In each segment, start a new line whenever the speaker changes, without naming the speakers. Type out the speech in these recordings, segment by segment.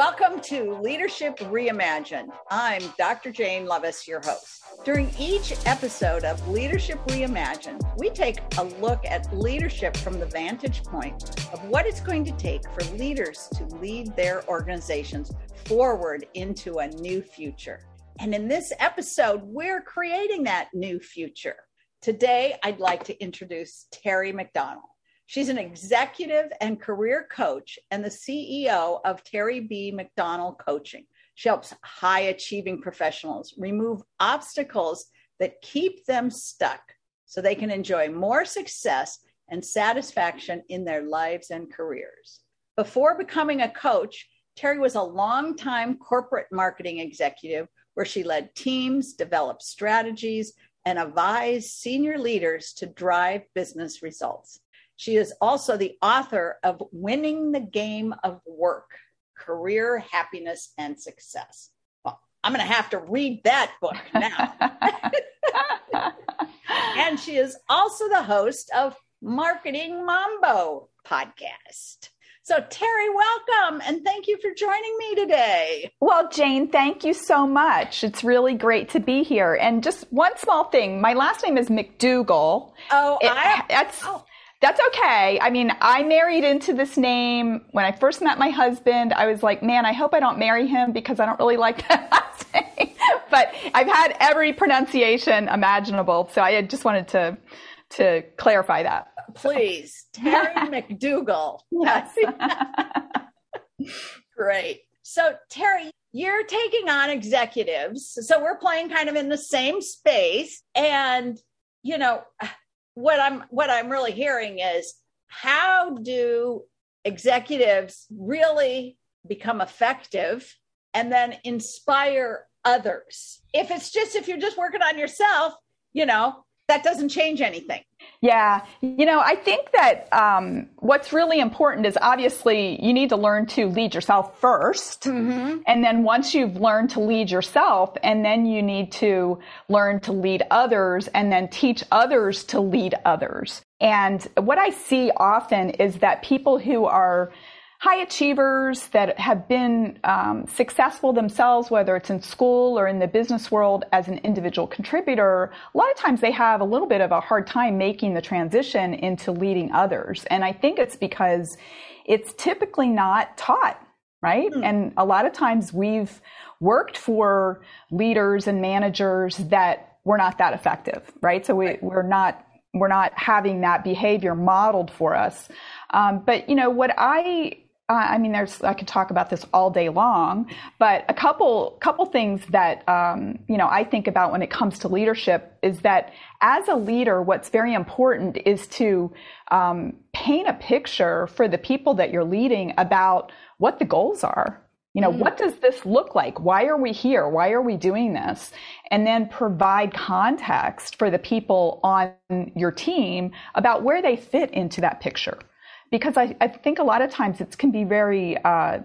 Welcome to Leadership Reimagined. I'm Dr. Jane Levis, your host. During each episode of Leadership Reimagined, we take a look at leadership from the vantage point of what it's going to take for leaders to lead their organizations forward into a new future. And in this episode, we're creating that new future. Today, I'd like to introduce Terry McDonald. She's an executive and career coach and the CEO of Terry B. McDonald Coaching. She helps high achieving professionals remove obstacles that keep them stuck so they can enjoy more success and satisfaction in their lives and careers. Before becoming a coach, Terry was a long-time corporate marketing executive where she led teams, developed strategies, and advised senior leaders to drive business results. She is also the author of Winning the Game of Work Career, Happiness, and Success. Well, I'm going to have to read that book now. and she is also the host of Marketing Mambo podcast. So, Terry, welcome and thank you for joining me today.
Well, Jane, thank you so much. It's really great to be here. And just one small thing my last name is McDougall.
Oh,
it,
I,
that's.
oh.
That's okay. I mean, I married into this name when I first met my husband. I was like, man, I hope I don't marry him because I don't really like that last name. but I've had every pronunciation imaginable, so I just wanted to to clarify that.
Please, Terry McDougall.
Yes.
Great. So, Terry, you're taking on executives. So, we're playing kind of in the same space. And, you know, what I'm what I'm really hearing is how do executives really become effective and then inspire others? If it's just if you're just working on yourself, you know, that doesn't change anything.
Yeah. You know, I think that um, what's really important is obviously you need to learn to lead yourself 1st
Mm-hmm.
And then once you've learned to lead yourself, and then you need to learn to lead others and then teach others to lead others. And what I see often is that people who are high achievers that have been um, successful themselves, whether it's in school or in the business world as an individual contributor, a lot of times they have a little bit of a hard time making the transition into leading others. And I think it's because it's typically not taught, right?
Hmm.
And a lot of times we've worked for leaders and managers that were not that effective, right? So we,
Right.
we're not we're not having that behavior modeled for us. Um, but you know what I I mean, there's I could talk about this all day long, but a couple couple things that um, you know I think about when it comes to leadership is that as a leader, what's very important is to um, paint a picture for the people that you're leading about what the goals are. You know,
Mm.
what does this look like? Why are we here? Why are we doing this? And then provide context for the people on your team about where they fit into that picture because I, I think a lot of times it can be very uh,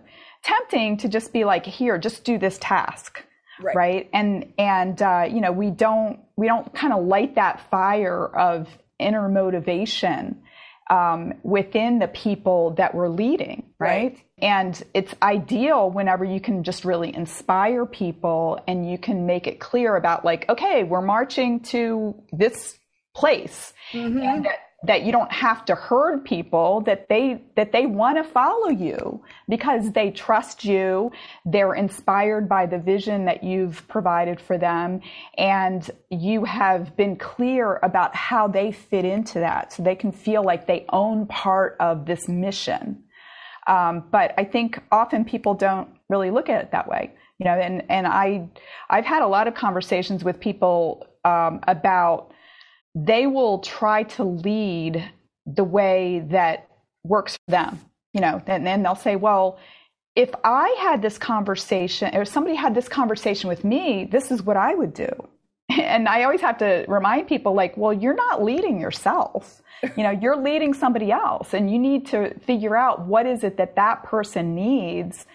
tempting to just be like, here, just do this task,
Right.
right? And and uh, you know we don't we don't kind of light that fire of inner motivation um, within the people that we're leading, right?
Right.
And it's ideal whenever you can just really inspire people and you can make it clear about like, okay, we're marching to this place
Mhm.
and that, that you don't have to herd people that they that they want to follow you because they trust you. They're inspired by the vision that you've provided for them. And you have been clear about how they fit into that. So they can feel like they own part of this mission. Um, but I think often people don't really look at it that way. You know, and and I I've had a lot of conversations with people um, about they will try to lead the way that works for them. You know, and then they'll say, well. If I had this conversation, or somebody had this conversation with me, this is what I would do. And I always have to remind people, like, well, you're not leading yourself you know you're leading somebody else and you need to figure out what is it that that person needs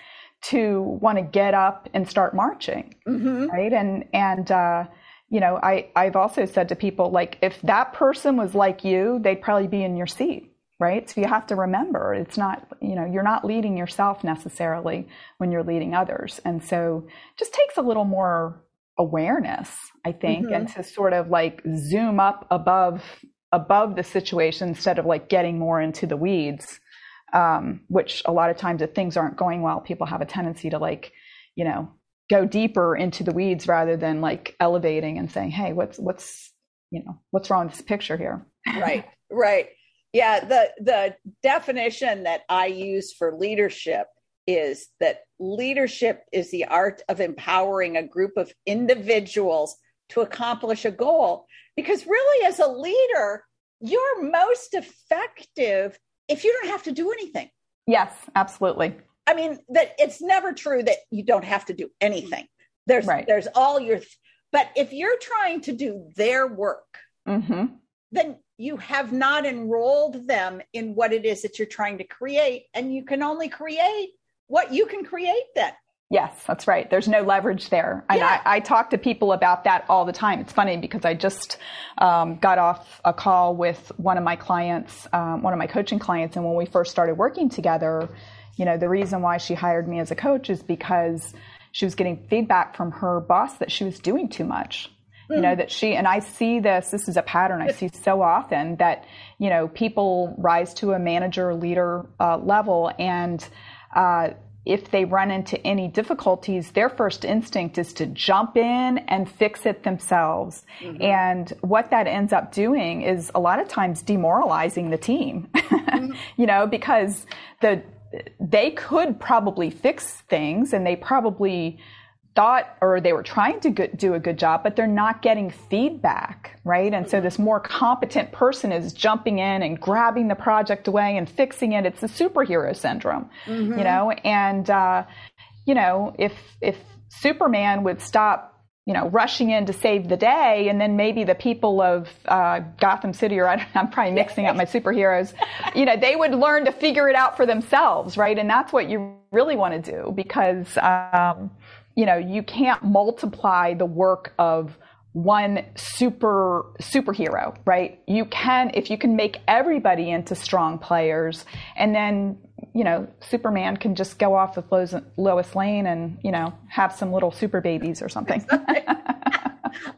to want to get up and start marching
Mhm.
right and and uh you know i i've also said to people like if that person was like you they'd probably be in your seat right? So you have to remember it's not, you know, you're not leading yourself necessarily when you're leading others. And so just takes a little more awareness, I think, mm-hmm. and to sort of like zoom up above above the situation instead of like getting more into the weeds. Um, which a lot of times if things aren't going well, people have a tendency to like, you know, go deeper into the weeds rather than like elevating and saying, Hey, what's what's you know, what's wrong with this picture here?
right, right. Yeah, the the definition that I use for leadership is that leadership is the art of empowering a group of individuals to accomplish a goal. Because really, as a leader, you're most effective if you don't have to do anything.
Yes, absolutely.
I mean, that it's never true that you don't have to do anything. There's right. there's all your, but if you're trying to do their work, mm-hmm. then you have not enrolled them in what it is that you're trying to create and you can only create what you can create then
Yes, that's right. There's no leverage there. And yeah. I, I, talk to people about that all the time. It's funny because I just um, got off a call with one of my clients, um, one of my coaching clients. And when we first started working together, you know, the reason why she hired me as a coach is because she was getting feedback from her boss that she was doing too much you know, that she, and I see this, this is a pattern I see so often that, you know, people rise to a manager leader uh, level and, uh, if they run into any difficulties, their first instinct is to jump in and fix it themselves. Mm-hmm. And what that ends up doing is a lot of times demoralizing the team, mm-hmm. you know, because the, they could probably fix things and they probably thought or they were trying to do a good job, but they're not getting feedback, right? And so this more competent person is jumping in and grabbing the project away and fixing it. It's the superhero syndrome, mm-hmm. you know. And uh, you know, if if Superman would stop you know, rushing in to save the day, and then maybe the people of uh, Gotham City, or I am probably mixing up my superheroes, you know, they would learn to figure it out for themselves, right? And that's what you really want to do because, um, you know, you can't multiply the work of one super superhero, right? You can if you can make everybody into strong players, and then you know Superman can just go off with Lois Lois Lane and you know have some little super babies or something.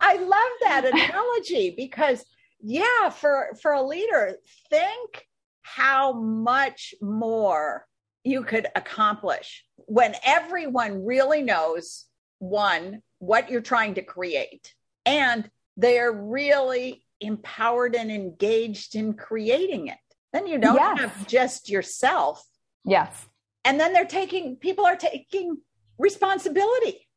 I love that analogy because yeah, for for a leader, think how much more you could accomplish when everyone really knows one what you're trying to create and they're really empowered and engaged in creating it then you don't yes. have just yourself
yes.
And then they're taking people are taking responsibility.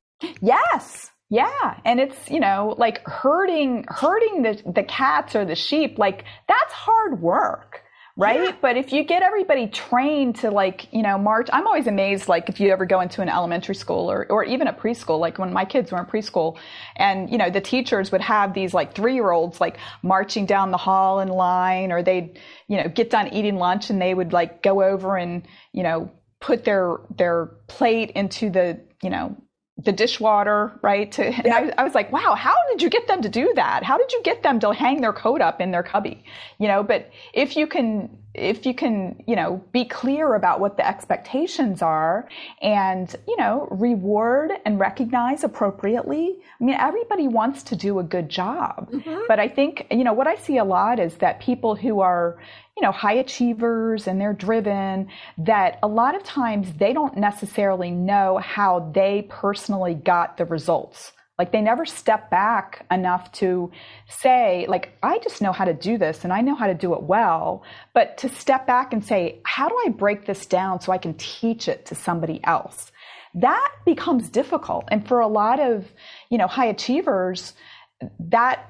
Yes. Yeah. And it's you know like herding herding the the cats or the sheep like that's hard work right? Yeah. But if you get everybody trained to like, you know, march, I'm always amazed, like if you ever go into an elementary school or, or even a preschool, like when my kids were in preschool and, you know, the teachers would have these like three year olds like marching down the hall in line or they'd, you know, get done eating lunch and they would like go over and, you know, put their, their plate into the, you know, the dishwater, right? To, and I, I, was like, wow, how did you get them to do that? How did you get them to hang their coat up in their cubby? You know, but if you can, if you can, you know, be clear about what the expectations are and, you know, reward and recognize appropriately. I mean, everybody wants to do a good job, mm-hmm. but I think, you know, what I see a lot is that people who are, you know, high achievers and they're driven, that a lot of times they don't necessarily know how they personally got the results. Like they never step back enough to say, like, I just know how to do this and I know how to do it well. But to step back and say, how do I break this down so I can teach it to somebody else? That becomes difficult. And for a lot of, you know, high achievers, that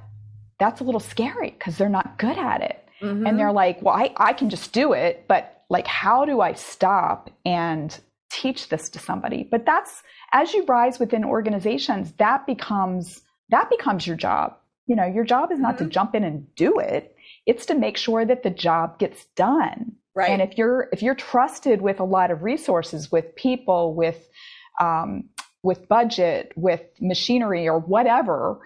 that's a little scary because they're not good at it. Mm-hmm. And they're like, well, I, I can just do it, but like, how do I stop and teach this to somebody? But that's, as you rise within organizations, that becomes, that becomes your job. You know, your job is not mm-hmm. to jump in and do it. It's to make sure that the job gets done. Right. And if you're, if you're trusted with a lot of resources, with people, with, um, with budget, with machinery or whatever,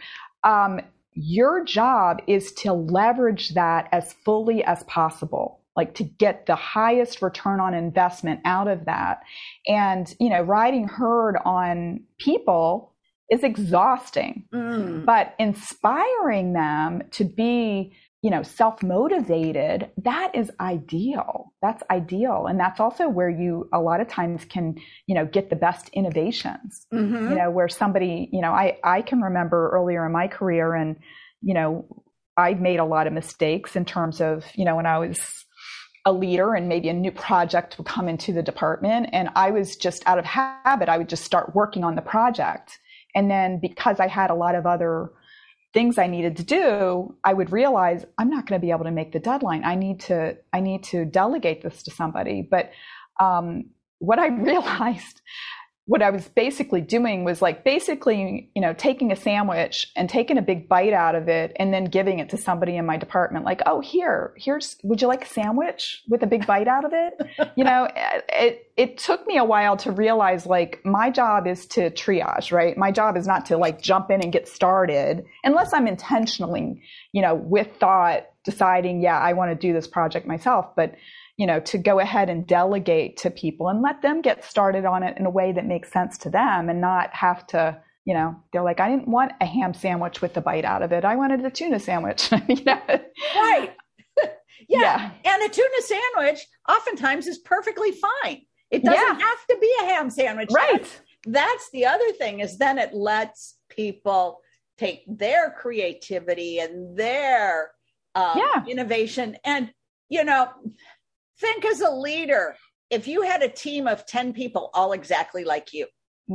um, your job is to leverage that as fully as possible. Like to get the highest return on investment out of that. And, you know, riding herd on people is exhausting, mm. but inspiring them to be you know, self motivated, that is ideal. That's ideal. And that's also where you a lot of times can, you know, get the best innovations. Mm-hmm. You know, where somebody, you know, I, I can remember earlier in my career and, you know, I made a lot of mistakes in terms of, you know, when I was a leader and maybe a new project would come into the department and I was just out of habit, I would just start working on the project. And then because I had a lot of other things I needed to do, I would realize I'm not going to be able to make the deadline. I need to I need to delegate this to somebody. But um, what I realized what I was basically doing was like basically, you know, taking a sandwich and taking a big bite out of it and then giving it to somebody in my department. Like, oh, here, here's, would you like a sandwich with a big bite out of it? you know, it, it took me a while to realize like my job is to triage, right? My job is not to like jump in and get started unless I'm intentionally, you know, with thought deciding, yeah, I want to do this project myself. But you know, to go ahead and delegate to people and let them get started on it in a way that makes sense to them and not have to, you know, they're like, I didn't want a ham sandwich with the bite out of it. I wanted a tuna sandwich. you know?
Right. yeah. yeah. And a tuna sandwich oftentimes is perfectly fine. It doesn't yeah. have to be a ham sandwich.
Right.
That's, that's the other thing is then it lets people take their creativity and their um, yeah. innovation and you know think as a leader, if you had a team of 10 people all exactly like you,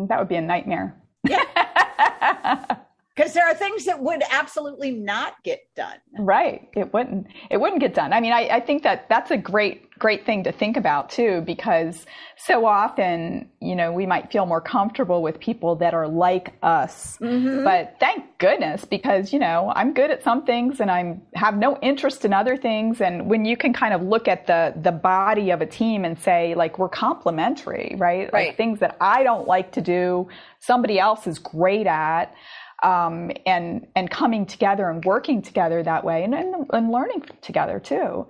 that would be a nightmare.
Yeah. because there are things that would absolutely not get done.
Right. It wouldn't it wouldn't get done. I mean I, I, think that that's a great great thing to think about too because so often you know we might feel more comfortable with people that are like us. Mm-hmm. but thank goodness because you know i'm good at some things and i'm have no interest in other things. And when you can kind of look at the the body of a team and say like we're complementary right, right. like things that i don't like to do somebody else is great at um, and and coming together and working together that way and, and, and learning together too.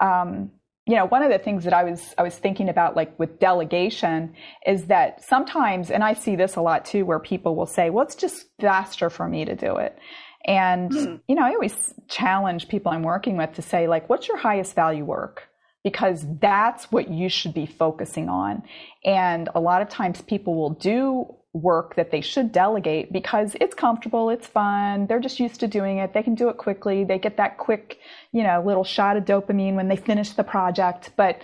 Um, you know, one of the things that I was I was thinking about, like with delegation, is that sometimes, and I see this a lot too, where people will say, "Well, it's just faster for me to do it." And mm-hmm. you know, I always challenge people I'm working with to say, like, "What's your highest value work?" Because that's what you should be focusing on. And a lot of times, people will do work that they should delegate because it's comfortable, it's fun, they're just used to doing it, they can do it quickly, they get that quick, you know, little shot of dopamine when they finish the project. But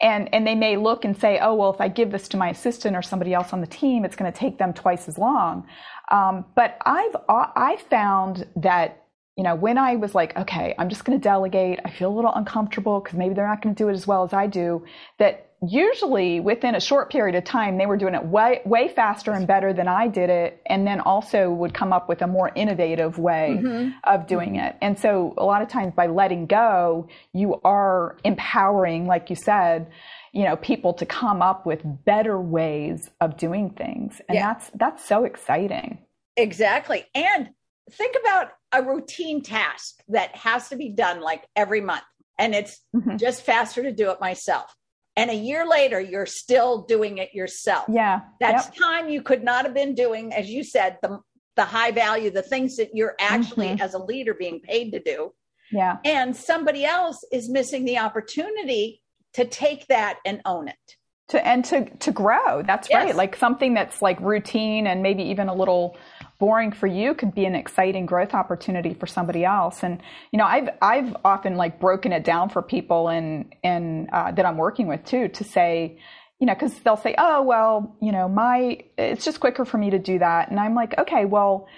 and and they may look and say, oh well, if I give this to my assistant or somebody else on the team, it's going to take them twice as long. Um, but I've I found that you know when I was like, okay, I'm just going to delegate. I feel a little uncomfortable because maybe they're not going to do it as well as I do. That usually within a short period of time they were doing it way way faster and better than I did it and then also would come up with a more innovative way mm-hmm. of doing it. And so a lot of times by letting go you are empowering like you said you know people to come up with better ways of doing things and yeah. that's that's so exciting.
Exactly. And think about a routine task that has to be done like every month and it's mm-hmm. just faster to do it myself and a year later you're still doing it yourself.
Yeah.
That's yep. time you could not have been doing as you said the the high value the things that you're actually mm-hmm. as a leader being paid to do.
Yeah.
And somebody else is missing the opportunity to take that and own it.
To and to to grow. That's yes. right like something that's like routine and maybe even a little boring for you could be an exciting growth opportunity for somebody else. And you know, I've I've often like broken it down for people and and uh, that I'm working with too to say, you know, because they'll say, oh well, you know, my it's just quicker for me to do that, and I'm like, okay, well,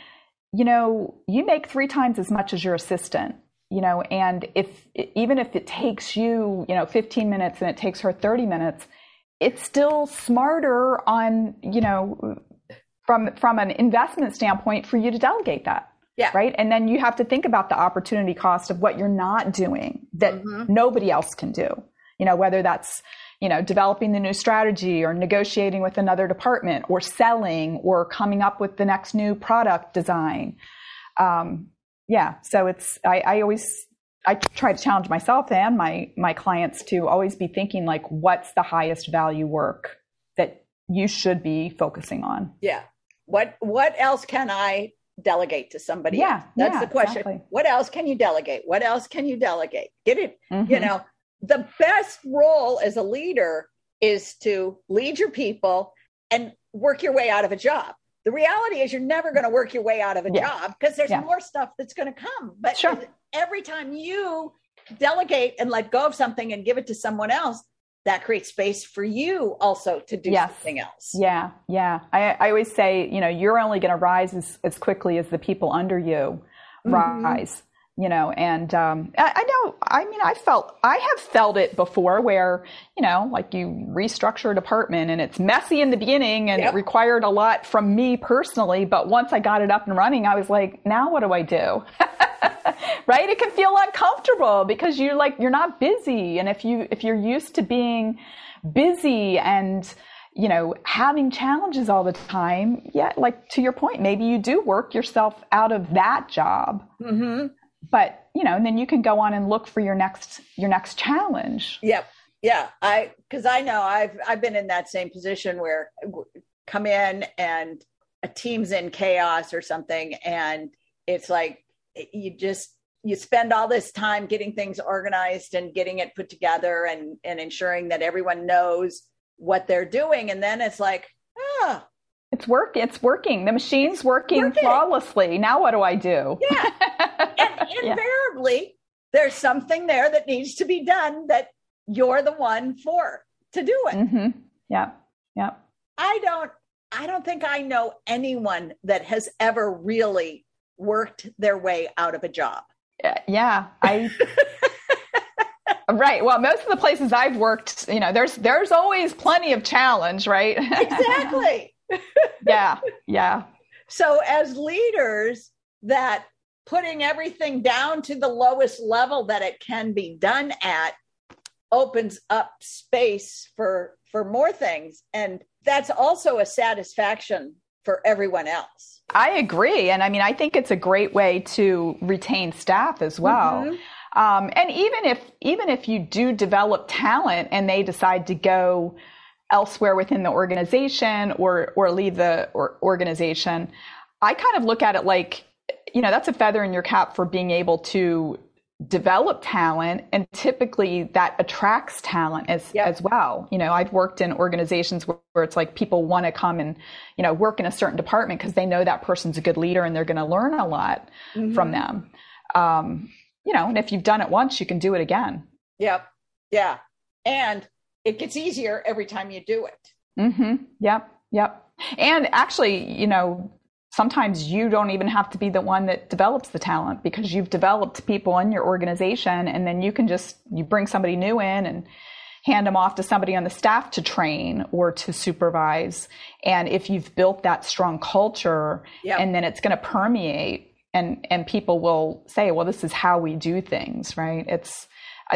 you know, you make three times as much as your assistant you know and if even if it takes you you know 15 minutes and it takes her 30 minutes it's still smarter on you know from from an investment standpoint for you to delegate that.
Yeah.
Right. And then you have to think about the opportunity cost of what you're not doing that mm-hmm. nobody else can do. You know, whether that's, you know, developing the new strategy or negotiating with another department or selling or coming up with the next new product design. Um, yeah. So it's, I, I always I try to challenge myself and my my clients to always be thinking like, what's the highest value work that you should be focusing on?
Yeah. What what else can I delegate to somebody
yeah,
else? That's
yeah,
the question.
Exactly.
What else can you delegate? What else can you delegate? Get it, mm-hmm. you know, the best role as a leader is to lead your people and work your way out of a job. The reality is you're never going to work your way out of a yeah. job because there's yeah. more stuff that's going to come. But
sure.
every time you delegate and let go of something and give it to someone else, that creates space for you also to do yes. something else.
Yeah, yeah. I, I always say, you know, you're only going to rise as, as quickly as the people under you mm-hmm. rise you know and um, I, I, know i mean i felt i have felt it before where you know like you restructure a department and it's messy in the beginning and yep. it required a lot from me personally but once i got it up and running i was like now what do i do right? It can feel uncomfortable because you're like you're not busy. And if you if you're used to being busy and you know, having challenges all the time, yeah, like to your point, maybe you do work yourself out of that job.
Mm-hmm.
But you know and then you can go on and look for your next your next challenge.
Yep. Yeah. I because i know i've i've been in that same position where come in and a team's in chaos or something and it's like you just you spend all this time getting things organized and getting it put together and and ensuring that everyone knows what they're doing. And then it's like oh
it's work it's working. The machine's working, working. flawlessly. Now what do i do?
Yeah. And invariably yeah. there's something there that needs to be done that you're the one for to do it.
Mm-hmm. yeah. Yeah.
I don't i don't think i know anyone that has ever really worked their way out of a job.
Yeah i right well most of the places i've worked you know there's there's always plenty of challenge right?
Exactly.
Yeah yeah.
So as leaders that putting everything down to the lowest level that it can be done at opens up space for for more things. And that's also a satisfaction for everyone else.
I agree. And i mean i think it's a great way to retain staff as well. Mm-hmm. um, and even if even if you do develop talent and they decide to go elsewhere within the organization or or leave the or organization i kind of look at it like you know, that's a feather in your cap for being able to develop talent and typically that attracts talent as yep. as well. You know i've worked in organizations where, where it's like people want to come and you know work in a certain department because they know that person's a good leader and they're going to learn a lot mm-hmm. from them. Um, you know and if you've done it once you can do it again.
Yep. Yeah. And it gets easier every time you do it.
Mm-hmm. Yep. Yep. And actually you know sometimes you don't even have to be the one that develops the talent because you've developed people in your organization and then you can just you bring somebody new in and hand them off to somebody on the staff to train or to supervise and if you've built that strong culture yep. and then it's going to permeate and and people will say well this is how we do things right it's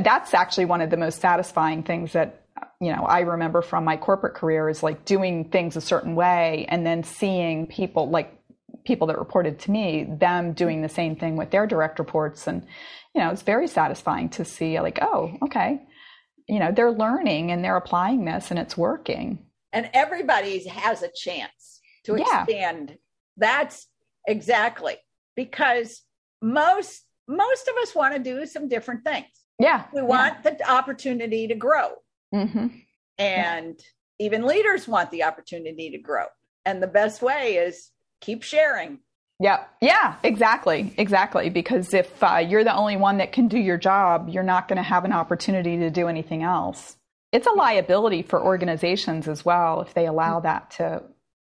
that's actually one of the most satisfying things that you know i remember from my corporate career is like doing things a certain way and then seeing people like people that reported to me them doing the same thing with their direct reports and you know it's very satisfying to see like oh okay you know they're learning and they're applying this and it's working
and everybody has a chance to yeah. expand that's exactly because most most of us want to do some different things
yeah
we want
yeah.
the opportunity to grow
mm-hmm.
and yeah. even leaders want the opportunity to grow and the best way is keep sharing.
Yeah, yeah, exactly, exactly. Because if uh, you're the only one that can do your job, you're not going to have an opportunity to do anything else. It's a liability for organizations as well if they allow that to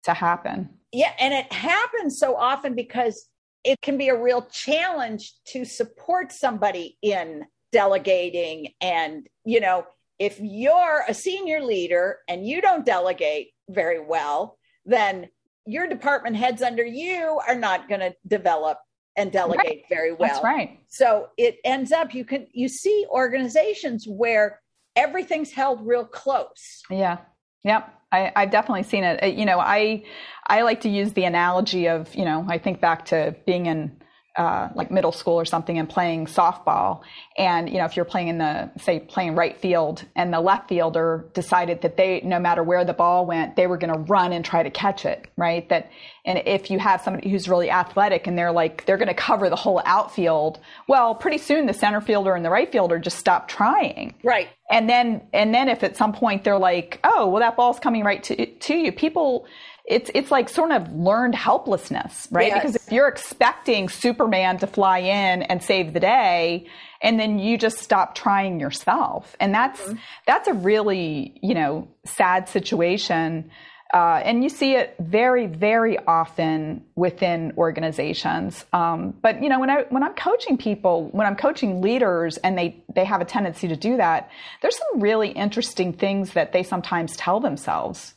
to happen.
Yeah, and it happens so often because it can be a real challenge to support somebody in delegating and you know if you're a senior leader and you don't delegate very well then your department heads under you are not going to develop and delegate
right.
very well.
That's right.
So it ends up you can you see organizations where everything's held real close.
Yeah. Yep. I, I've definitely seen it. Uh, you know, I I like to use the analogy of, you know, I think back to being in uh, like middle school or something and playing softball. And, you know, if you're playing in the, say, playing right field and the left fielder decided that they, no matter where the ball went, they were going to run and try to catch it, right? That, and if you have somebody who's really athletic and they're like, they're going to cover the whole outfield, well, pretty soon the center fielder and the right fielder just stop trying.
Right.
And then, and then if at some point they're like, oh, well, that ball's coming right to, to you, people, it's it's like sort of learned helplessness, right? Yes. Because if you're expecting Superman to fly in and save the day, and then you just stop trying yourself, and that's mm-hmm. that's a really you know sad situation. Uh, and you see it very, very often within organizations. Um, but you know, when I when I'm coaching people, when I'm coaching leaders, and they they have a tendency to do that, there's some really interesting things that they sometimes tell themselves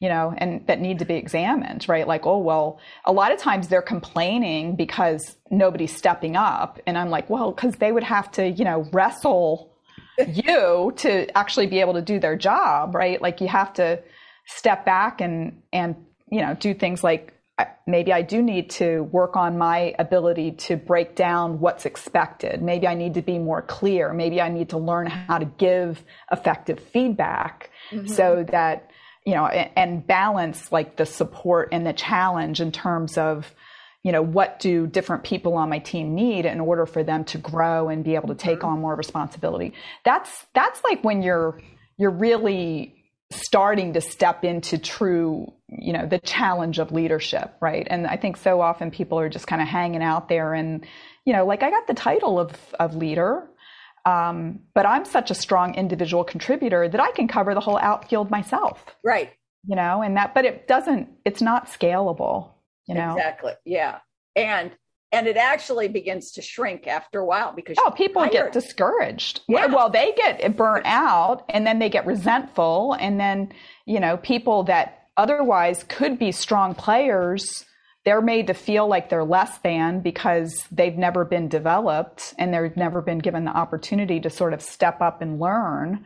you know, and that need to be examined, right? Like, oh, well, a lot of times they're complaining because nobody's stepping up. And I'm like, well, because they would have to, you know, wrestle you to actually be able to do their job, right? Like you have to step back and, and, you know, do things like maybe I do need to work on my ability to break down what's expected. Maybe I need to be more clear. Maybe I need to learn how to give effective feedback mm-hmm. so that you know, and balance like the support and the challenge in terms of, you know, what do different people on my team need in order for them to grow and be able to take mm-hmm. on more responsibility. That's that's like when you're you're really starting to step into true, you know, the challenge of leadership, right? And I think so often people are just kind of hanging out there and, you know, like I got the title of of leader, um, but I'm such a strong individual contributor that I can cover the whole outfield myself.
Right.
You know, and that, but it doesn't, it's not scalable, you know?
Exactly. Yeah. And, and it actually begins to shrink after a while because
oh people get discouraged yeah. well they get burnt out and then they get resentful and then you know people that otherwise could be strong players they're made to feel like they're less than because they've never been developed and they've never been given the opportunity to sort of step up and learn.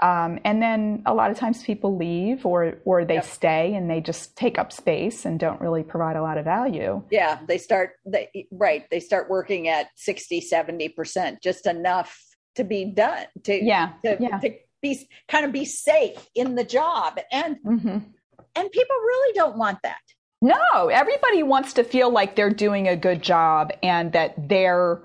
Um, and then a lot of times people leave or or they yep. stay and they just take up space and don't really provide a lot of value.
Yeah, they start they right, they start working at 60, 70%, just enough to be done to
yeah,
to,
yeah.
to be kind of be safe in the job and mm-hmm. and people really don't want that.
No, everybody wants to feel like they're doing a good job and that they're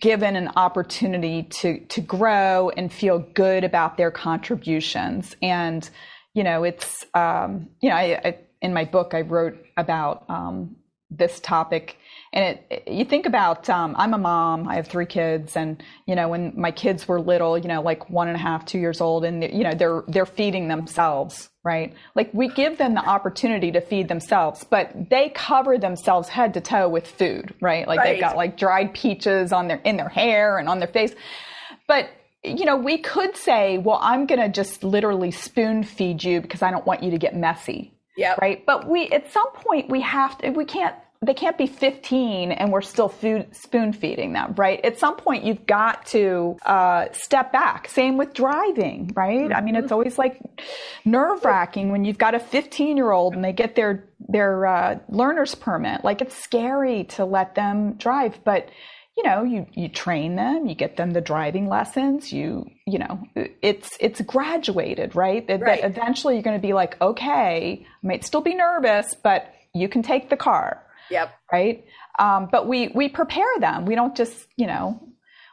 given an opportunity to to grow and feel good about their contributions. And you know, it's um, you know, I, I, in my book I wrote about um, this topic and it, you think about um, i'm a mom i have three kids and you know when my kids were little you know like one and a half two years old and you know they're they're feeding themselves right like we give them the opportunity to feed themselves but they cover themselves head to toe with food right like right. they've got like dried peaches on their in their hair and on their face but you know we could say well i'm going to just literally spoon feed you because i don't want you to get messy
yeah.
Right. But we, at some point, we have to, we can't they can't be 15 and we're still food, spoon feeding them, right? At some point, you've got to uh, step back. Same with driving, right? Mm-hmm. I mean, it's mm-hmm. always like nerve wracking when you've got a 15 year old and they get their their uh, learner's permit. Like it's scary to let them drive, but you know, you you train them, you get them the driving lessons, you you know, it's it's graduated, right? That, right. that eventually you're going to be like, okay, I might still be nervous, but you can take the car
Yep.
Right. Um, but we we prepare them. We don't just you know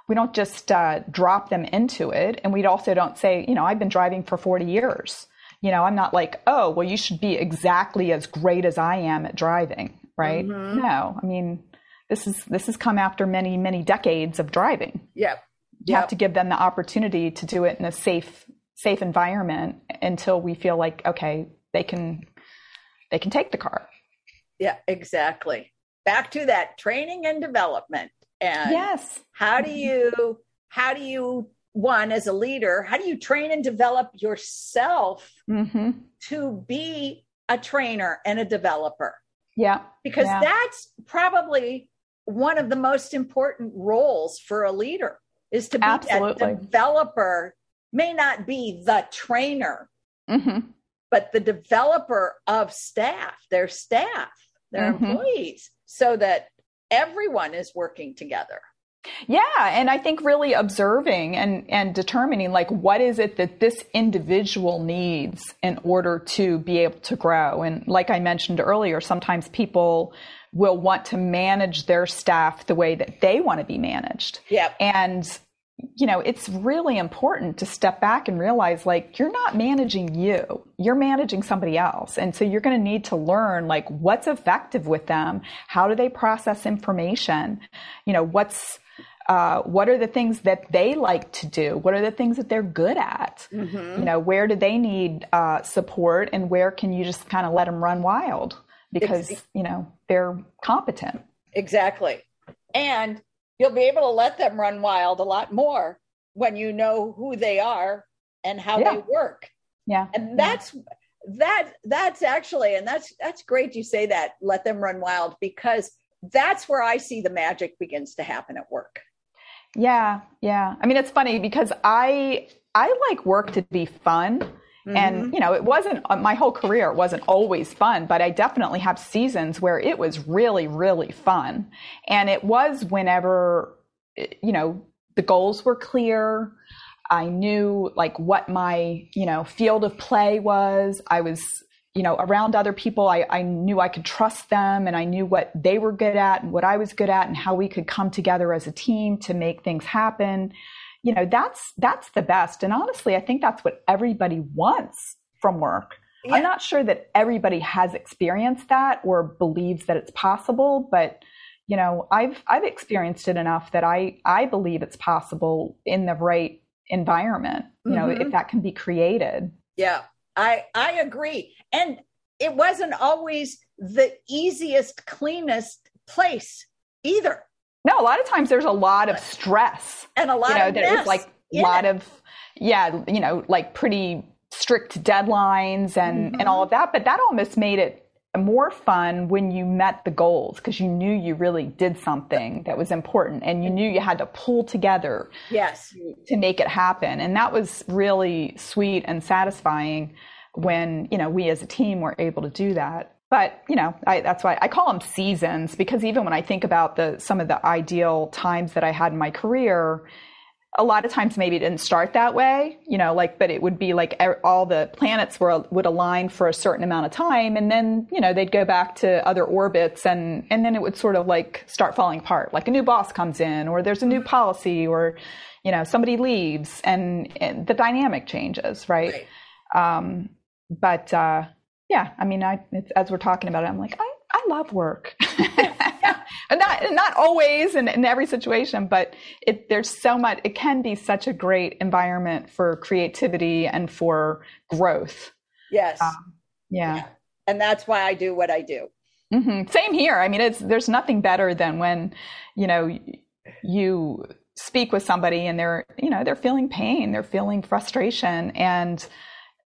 we don't just uh, drop them into it, and we also don't say you know I've been driving for forty years. You know I'm not like oh well you should be exactly as great as I am at driving. Right. Mm-hmm. No. I mean this is this has come after many many decades of driving.
Yep.
You yep. have to give them the opportunity to do it in a safe safe environment until we feel like okay they can they can take the car.
Yeah, exactly. Back to that training and development. And
yes.
How do you how do you one as a leader, how do you train and develop yourself mm-hmm. to be a trainer and a developer?
Yeah.
Because
yeah.
that's probably one of the most important roles for a leader is to be
Absolutely.
a developer may not be the trainer mm-hmm. but the developer of staff their staff their mm-hmm. employees so that everyone is working together.
Yeah, and I think really observing and and determining like what is it that this individual needs in order to be able to grow. And like I mentioned earlier, sometimes people will want to manage their staff the way that they want to be managed.
Yeah.
And you know, it's really important to step back and realize like you're not managing you, you're managing somebody else. And so you're going to need to learn like what's effective with them. How do they process information? You know, what's, uh, what are the things that they like to do? What are the things that they're good at? Mm-hmm. You know, where do they need uh, support and where can you just kind of let them run wild because, you know, they're competent.
Exactly. And you'll be able to let them run wild a lot more when you know who they are and how yeah. they work.
Yeah.
And that's yeah. that that's actually and that's that's great you say that let them run wild because that's where I see the magic begins to happen at work.
Yeah, yeah. I mean it's funny because I I like work to be fun. Mm-hmm. And, you know, it wasn't uh, my whole career, it wasn't always fun, but I definitely have seasons where it was really, really fun. And it was whenever, you know, the goals were clear. I knew like what my, you know, field of play was. I was, you know, around other people. I, I knew I could trust them and I knew what they were good at and what I was good at and how we could come together as a team to make things happen you know, that's, that's the best. And honestly, I think that's what everybody wants from work. Yeah. I'm not sure that everybody has experienced that or believes that it's possible, but you know, I've I've experienced it enough that I I believe it's possible in the right environment. You know, mm-hmm. if that can be created.
Yeah, I I agree. And it wasn't always the easiest, cleanest place either.
No, a lot of times there's a lot of stress
and a lot
you know,
of
that was like a lot
it.
of yeah, you know, like pretty strict deadlines and mm-hmm. and all of that. But that almost made it more fun when you met the goals because you knew you really did something that was important and you knew you had to pull together
yes
to make it happen and that was really sweet and satisfying when you know we as a team were able to do that but you know I, that's why i call them seasons because even when i think about the some of the ideal times that i had in my career a lot of times maybe it didn't start that way you know like but it would be like all the planets were would align for a certain amount of time and then you know they'd go back to other orbits and and then it would sort of like start falling apart like a new boss comes in or there's a new policy or you know somebody leaves and, and the dynamic changes right, right. Um, but uh yeah, I mean, I as we're talking about it, I'm like, I, I love work. and not not always in, in every situation, but it, there's so much. It can be such a great environment for creativity and for growth.
Yes.
Um, yeah. yeah.
And that's why I do what I do.
Mm-hmm. Same here. I mean, it's there's nothing better than when you know you speak with somebody and they're you know they're feeling pain, they're feeling frustration, and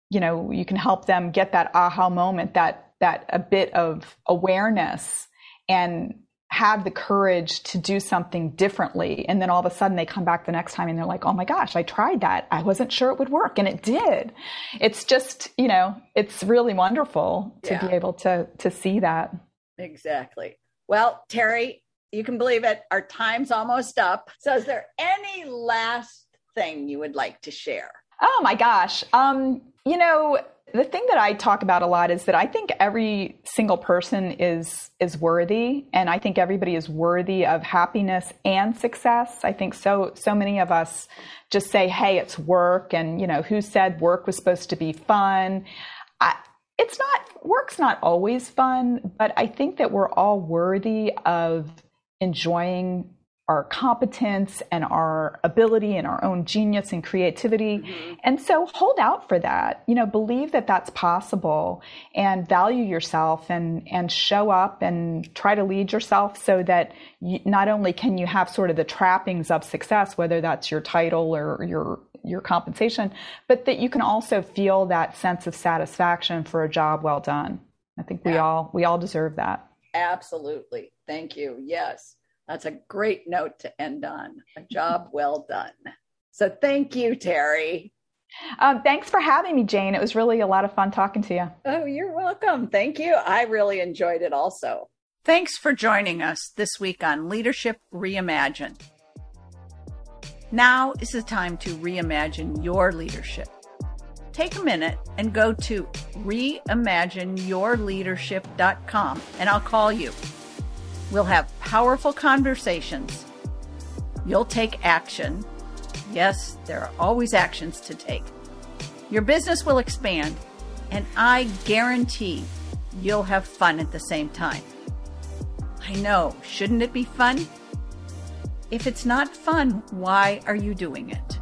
you know, you can help them get that aha moment, that, that a bit of awareness and have the courage to do something differently. And then all of a sudden they come back the next time and they're like, Oh my gosh, I tried that. I wasn't sure it would work. And it did. It's just, you know, it's really wonderful to yeah. be able to, to see that.
Exactly. Well, Terry, you can believe it. Our time's almost up. So is there any last thing you would like to share?
Oh my gosh. Um, you know, the thing that I talk about a lot is that I think every single person is is worthy and I think everybody is worthy of happiness and success. I think so so many of us just say, "Hey, it's work." And, you know, who said work was supposed to be fun? I, it's not work's not always fun, but I think that we're all worthy of enjoying our competence and our ability and our own genius and creativity. Mm-hmm. And so hold out for that. You know, believe that that's possible and value yourself and, and show up and try to lead yourself so that you, not only can you have sort of the trappings of success, whether that's your title or your your compensation, but that you can also feel that sense of satisfaction for a job well done. I think we yeah. all we all deserve that.
Absolutely. Thank you. Yes. That's a great note to end on. A job well done. So thank you, Terry.
Um, thanks for having me, Jane. It was really a lot of fun talking to you.
Oh, you're welcome. Thank you. I really enjoyed it also. Thanks for joining us this week on Leadership Reimagined. Now is the time to reimagine your leadership. Take a minute and go to reimagineyourleadership.com and I'll call you. We'll have powerful conversations. You'll take action. Yes, there are always actions to take. Your business will expand, and I guarantee you'll have fun at the same time. I know, shouldn't it be fun? If it's not fun, why are you doing it?